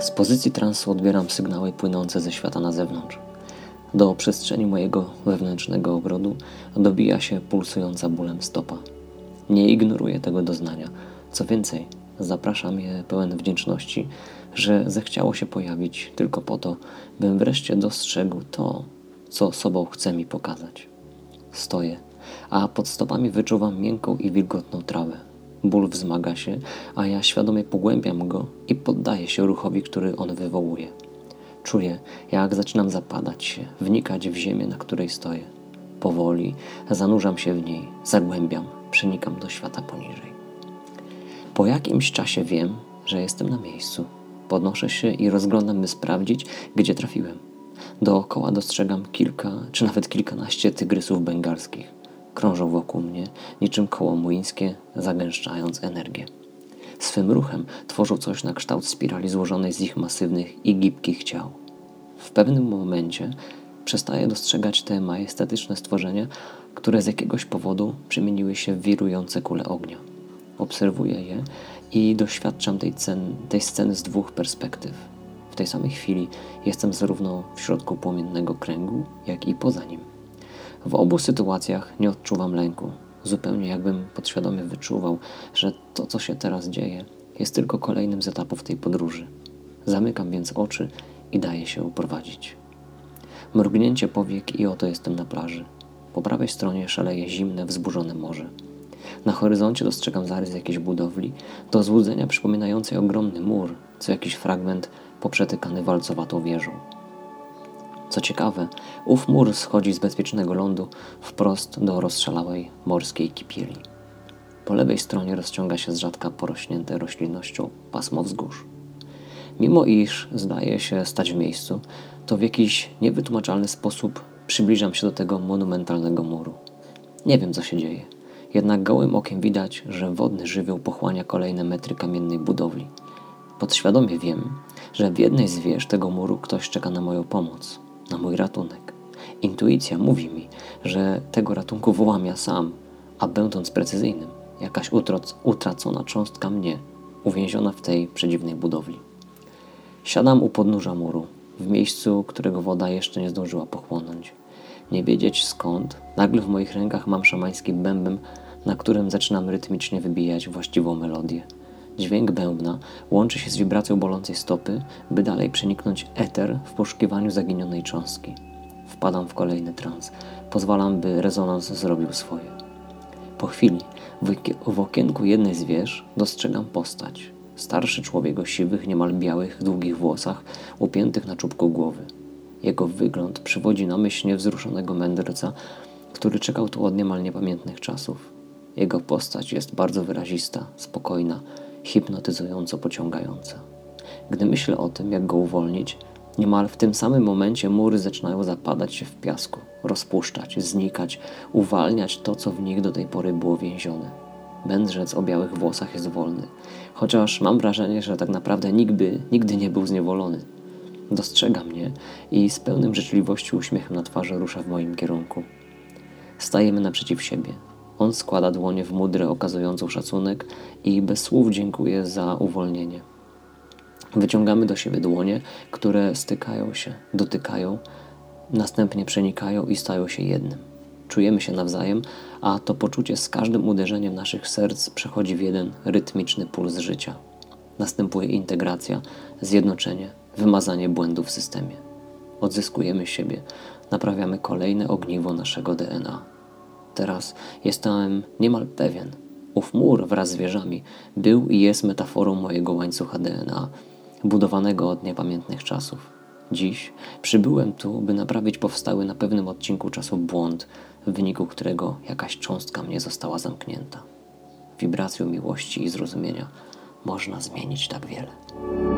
Z pozycji transu odbieram sygnały płynące ze świata na zewnątrz. Do przestrzeni mojego wewnętrznego ogrodu dobija się pulsująca bólem stopa. Nie ignoruję tego doznania. Co więcej, zapraszam je pełen wdzięczności, że zechciało się pojawić tylko po to, bym wreszcie dostrzegł to, co sobą chce mi pokazać. Stoję, a pod stopami wyczuwam miękką i wilgotną trawę. Ból wzmaga się, a ja świadomie pogłębiam go i poddaję się ruchowi, który on wywołuje. Czuję, jak zaczynam zapadać się, wnikać w ziemię, na której stoję. Powoli zanurzam się w niej, zagłębiam, przenikam do świata poniżej. Po jakimś czasie wiem, że jestem na miejscu. Podnoszę się i rozglądam, by sprawdzić, gdzie trafiłem. Dookoła dostrzegam kilka, czy nawet kilkanaście tygrysów bengalskich. Krążą wokół mnie, niczym koło młyńskie, zagęszczając energię. Swym ruchem tworzą coś na kształt spirali złożonej z ich masywnych i gibkich ciał. W pewnym momencie przestaję dostrzegać te majestatyczne stworzenia, które z jakiegoś powodu przemieniły się w wirujące kule ognia. Obserwuję je i doświadczam tej, cen, tej sceny z dwóch perspektyw. W tej samej chwili jestem zarówno w środku płomiennego kręgu, jak i poza nim. W obu sytuacjach nie odczuwam lęku, zupełnie jakbym podświadomie wyczuwał, że to, co się teraz dzieje, jest tylko kolejnym z etapów tej podróży. Zamykam więc oczy i daję się uprowadzić. Mrugnięcie powiek i oto jestem na plaży. Po prawej stronie szaleje zimne, wzburzone morze. Na horyzoncie dostrzegam zarys jakiejś budowli, do złudzenia przypominającej ogromny mur, co jakiś fragment poprzetykany walcowatą wieżą. Co ciekawe, ów mur schodzi z bezpiecznego lądu wprost do rozszalałej morskiej kipieli. Po lewej stronie rozciąga się z rzadka porośnięte roślinnością pasmo wzgórz. Mimo iż zdaje się stać w miejscu, to w jakiś niewytłumaczalny sposób przybliżam się do tego monumentalnego muru. Nie wiem, co się dzieje. Jednak gołym okiem widać, że wodny żywioł pochłania kolejne metry kamiennej budowli. Podświadomie wiem, że w jednej z wież tego muru ktoś czeka na moją pomoc, na mój ratunek. Intuicja mówi mi, że tego ratunku wołam ja sam, a będąc precyzyjnym, jakaś utracona cząstka mnie, uwięziona w tej przedziwnej budowli. Siadam u podnóża muru, w miejscu, którego woda jeszcze nie zdążyła pochłonąć. Nie wiedzieć skąd, nagle w moich rękach mam szamański bębem, na którym zaczynam rytmicznie wybijać właściwą melodię. Dźwięk bębna łączy się z wibracją bolącej stopy, by dalej przeniknąć eter w poszukiwaniu zaginionej cząstki. Wpadam w kolejny trans. Pozwalam, by rezonans zrobił swoje. Po chwili w okienku jednej z wież dostrzegam postać. Starszy człowiek o siwych, niemal białych, długich włosach, upiętych na czubku głowy. Jego wygląd przywodzi na myśl niewzruszonego mędrca, który czekał tu od niemal niepamiętnych czasów. Jego postać jest bardzo wyrazista, spokojna, hipnotyzująco pociągająca. Gdy myślę o tym, jak go uwolnić, niemal w tym samym momencie mury zaczynają zapadać się w piasku, rozpuszczać, znikać, uwalniać to, co w nich do tej pory było więzione. Mędrzec o białych włosach jest wolny, chociaż mam wrażenie, że tak naprawdę nigdy, nigdy nie był zniewolony. Dostrzega mnie i z pełnym życzliwości uśmiechem na twarzy rusza w moim kierunku. Stajemy naprzeciw siebie. On składa dłonie w mudrę okazującą szacunek i bez słów dziękuję za uwolnienie. Wyciągamy do siebie dłonie, które stykają się, dotykają, następnie przenikają i stają się jednym. Czujemy się nawzajem, a to poczucie z każdym uderzeniem naszych serc przechodzi w jeden rytmiczny puls życia. Następuje integracja, zjednoczenie, wymazanie błędów w systemie. Odzyskujemy siebie, naprawiamy kolejne ogniwo naszego DNA. Teraz jestem niemal pewien, ów mur wraz z wieżami był i jest metaforą mojego łańcucha DNA, budowanego od niepamiętnych czasów. Dziś przybyłem tu, by naprawić powstały na pewnym odcinku czasu błąd, w wyniku którego jakaś cząstka mnie została zamknięta. Wibracją miłości i zrozumienia można zmienić tak wiele.